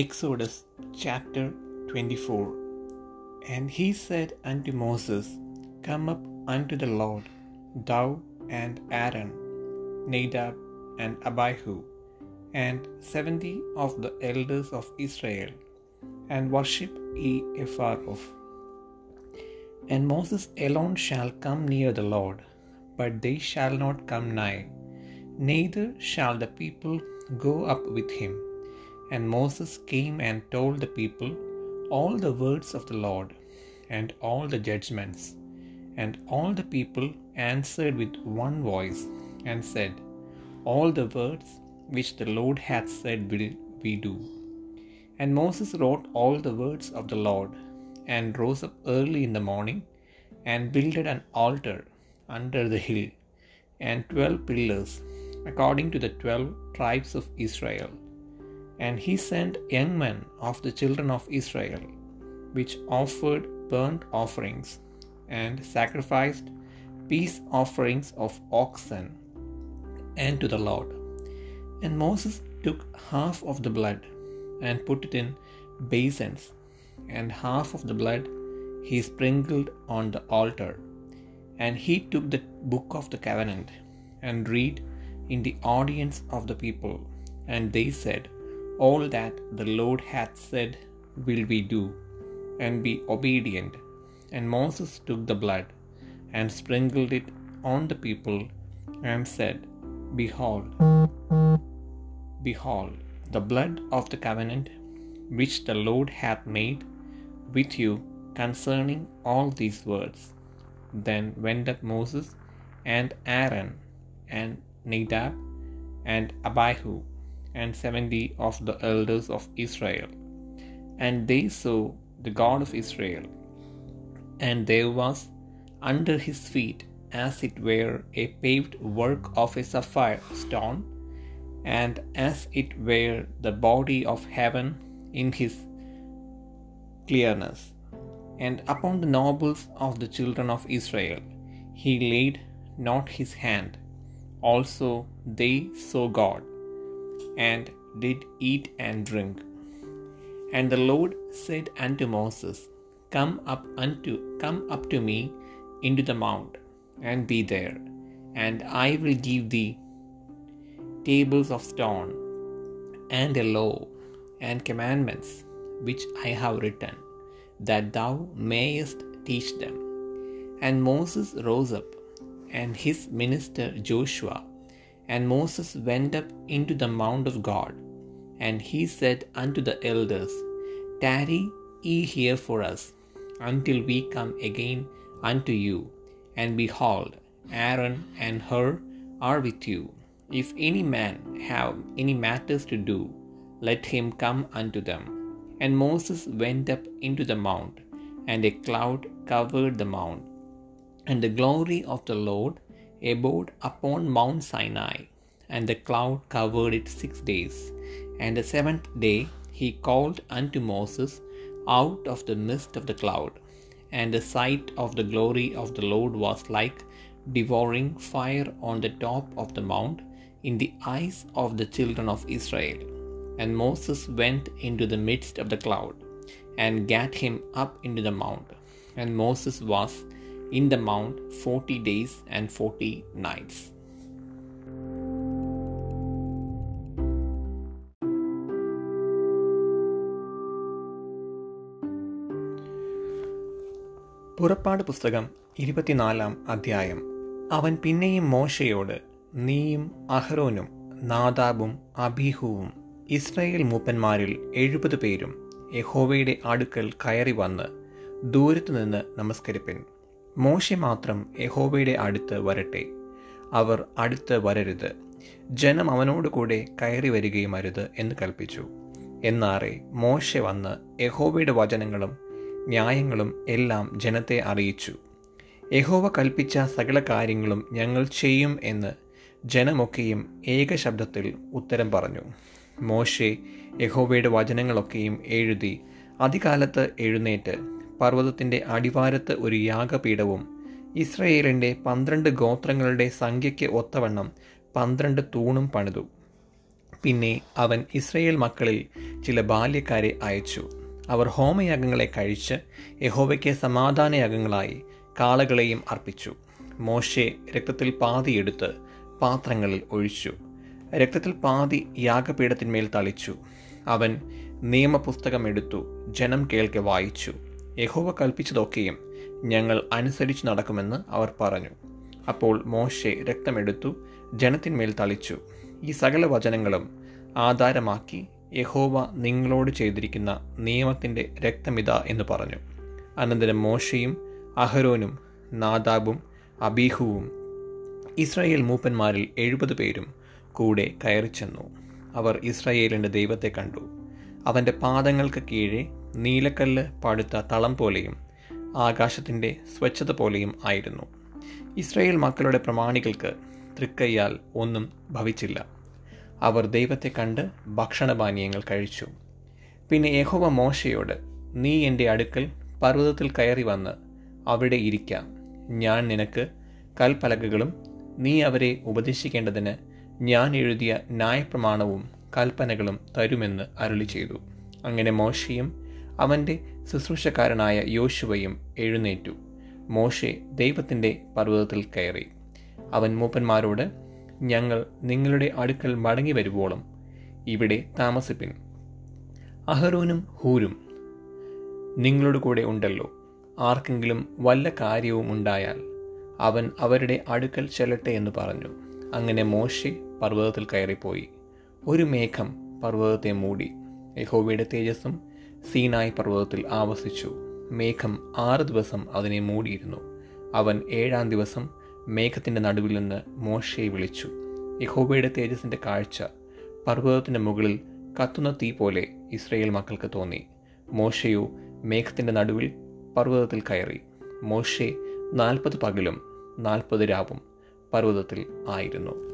Exodus chapter 24 And he said unto Moses, Come up unto the Lord, thou and Aaron, Nadab and Abihu, and seventy of the elders of Israel, and worship ye afar off. And Moses alone shall come near the Lord, but they shall not come nigh, neither shall the people go up with him. And Moses came and told the people all the words of the Lord, and all the judgments. And all the people answered with one voice, and said, All the words which the Lord hath said will we do. And Moses wrote all the words of the Lord, and rose up early in the morning, and builded an altar under the hill, and twelve pillars, according to the twelve tribes of Israel. And he sent young men of the children of Israel, which offered burnt offerings, and sacrificed peace offerings of oxen and to the Lord. And Moses took half of the blood, and put it in basins, and half of the blood he sprinkled on the altar. And he took the book of the covenant, and read in the audience of the people. And they said, All that the Lord hath said will we do, and be obedient. And Moses took the blood, and sprinkled it on the people, and said, Behold, behold, the blood of the covenant which the Lord hath made with you concerning all these words. Then went up Moses and Aaron and Nadab and Abihu and seventy of the elders of Israel. And they saw the God of Israel. And there was under his feet as it were a paved work of a sapphire stone, and as it were the body of heaven in his clearness. And upon the nobles of the children of Israel he laid not his hand. Also they saw God, and did eat and drink. And the Lord said unto Moses, Come up unto come up to me into the mount, and be there, and I will give thee tables of stone, and a law, and commandments, which I have written, that thou mayest teach them. And Moses rose up, and his minister Joshua, and Moses went up into the mount of God. And he said unto the elders, Tarry ye here for us, until we come again unto you. And behold, Aaron and Hur are with you. If any man have any matters to do, let him come unto them. And Moses went up into the mount, and a cloud covered the mount. And the glory of the Lord abode upon Mount Sinai, and the cloud covered it six days. And the seventh day he called unto Moses out of the midst of the cloud. And the sight of the glory of the Lord was like devouring fire on the top of the mount in the eyes of the children of Israel. And Moses went into the midst of the cloud, and gat him up into the mount. And Moses was in the mount forty days and forty nights. പുറപ്പാട് പുസ്തകം ഇരുപത്തിനാലാം അധ്യായം അവൻ പിന്നെയും മോശയോട് നീയും അഹ്റോനും നാദാബും അബീഹുവും Israel മൂപ്പന്മാരിൽ എഴുപത് പേരും യഹോവയുടെ അടുക്കൽ കയറി വന്ന് ദൂരത്തു നിന്ന് നമസ്കരിപ്പിൻ മോശെ മാത്രം യഹോബയുടെ അടുത്ത് വരട്ടെ. അവർ അടുത്ത് വരരുത്. ജനം അവനോട് കൂടെ കയറി വരികയും അരുത് എന്ന് കൽപ്പിച്ചു. എന്നാറെ മോശെ വന്ന് യഹോബയുടെ വചനങ്ങളും ന്യായങ്ങളും എല്ലാം ജനത്തെ അറിയിച്ചു. യഹോവ കൽപ്പിച്ച സകല കാര്യങ്ങളും ഞങ്ങൾ ചെയ്യും എന്ന് ജനമൊക്കെയും ഏകശബ്ദത്തിൽ ഉത്തരം പറഞ്ഞു. മോശെ യഹോവയുടെ വചനങ്ങളൊക്കെയും എഴുതി അതികാലത്ത് എഴുന്നേറ്റ് പർവതത്തിന്റെ അടിവാരത്ത് ഒരു യാഗപീഠവും ഇസ്രയേലിന്റെ പന്ത്രണ്ട് ഗോത്രങ്ങളുടെ സംഖ്യയ്ക്ക് ഒത്തവണ്ണം പന്ത്രണ്ട് തൂണും പണിതു. പിന്നെ അവൻ ഇസ്രയേൽ മക്കളിൽ ചില ബാല്യക്കാരെ അയച്ചു. അവർ ഹോമയാഗങ്ങളെ കഴിച്ച് യഹോവയ്ക്ക് സമാധാനയാഗങ്ങളായി കാളകളെയും അർപ്പിച്ചു. മോശെ രക്തത്തിൽ പാതിയെടുത്ത് പാത്രങ്ങളിൽ ഒഴിച്ചു. രക്തത്തിൽ പാതി യാഗപീഠത്തിന്മേൽ തളിച്ചു. അവൻ നിയമപുസ്തകം എടുത്തു ജനം കേൾക്കെ വായിച്ചു. യഹോവ കൽപ്പിച്ചതൊക്കെയും ഞങ്ങൾ അനുസരിച്ച് നടക്കുമെന്ന് അവർ പറഞ്ഞു. അപ്പോൾ മോശെ രക്തമെടുത്തു ജനത്തിന്മേൽ തളിച്ചു. ഈ സകല വചനങ്ങളും ആധാരമാക്കി യഹോവ നിങ്ങളോട് ചെയ്തിരിക്കുന്ന നിയമത്തിന്റെ രക്തമിത എന്ന് പറഞ്ഞു. അനന്തരം മോശയും അഹരോനും നാദാബും അബീഹുവും ഇസ്രായേൽ മൂപ്പന്മാരിൽ എഴുപത് പേരും കൂടെ കയറിച്ചെന്നു. അവർ ഇസ്രായേലിന്റെ ദൈവത്തെ കണ്ടു. അവന്റെ പാദങ്ങൾക്ക് കീഴെ നീലക്കല്ല് പഴുത്ത തളം പോലെയും ആകാശത്തിന്റെ സ്വച്ഛത പോലെയും ആയിരുന്നു. ഇസ്രയേൽ മക്കളുടെ പ്രമാണികൾക്ക് തൃക്കയ്യാൽ ഒന്നും ഭവിച്ചില്ല. അവർ ദൈവത്തെ കണ്ട് ഭക്ഷണപാനീയങ്ങൾ കഴിച്ചു. പിന്നെ യഹോവ മോശയോട് നീ എന്റെ അടുക്കൽ പർവതത്തിൽ കയറി വന്ന് അവിടെ ഇരിക്കാം. ഞാൻ നിനക്ക് കൽപ്പലകകളും നീ അവരെ ഉപദേശിക്കേണ്ടതിന് ഞാൻ എഴുതിയ ന്യായപ്രമാണവും കൽപ്പനകളും തരുമെന്ന് അരുളി ചെയ്തു അങ്ങനെ മോശയും അവന്റെ ശുശ്രൂഷക്കാരനായ യോശുവയും എഴുന്നേറ്റു. മോശെ ദൈവത്തിന്റെ പർവതത്തിൽ കയറി. അവൻ മൂപ്പന്മാരോട് ഞങ്ങൾ നിങ്ങളുടെ അടുക്കൽ മടങ്ങി വരുവോളം. ഇവിടെ താമസിപ്പിൻ. അഹരോനും ഹൂരും നിങ്ങളുടെ കൂടെ ഉണ്ടല്ലോ. ആർക്കെങ്കിലും വല്ല കാര്യവും ഉണ്ടായാൽ അവൻ അവരുടെ അടുക്കൽ ചെല്ലട്ടെ എന്ന് പറഞ്ഞു. അങ്ങനെ മോശെ പർവതത്തിൽ കയറിപ്പോയി. ഒരു മേഘം പർവതത്തെ മൂടി. യഹോവയുടെ തേജസ്സും സീനായ് പർവതത്തിൽ ആവസിച്ചു. മേഘം ആറ് ദിവസം അതിനെ മൂടിയിരുന്നു. അവൻ ഏഴാം ദിവസം മേഘത്തിന്റെ നടുവിൽ നിന്ന് മോശയെ വിളിച്ചു. യഹോബയുടെ തേജസ്സിന്റെ കാഴ്ച പർവതത്തിന്റെ മുകളിൽ കത്തുന്ന തീ പോലെ ഇസ്രയേൽ മക്കൾക്ക് തോന്നി. മോശയോ മേഘത്തിന്റെ നടുവിൽ പർവതത്തിൽ കയറി. മോശെ നാൽപ്പത് പകലും നാൽപ്പത് രാവും പർവതത്തിൽ ആയിരുന്നു.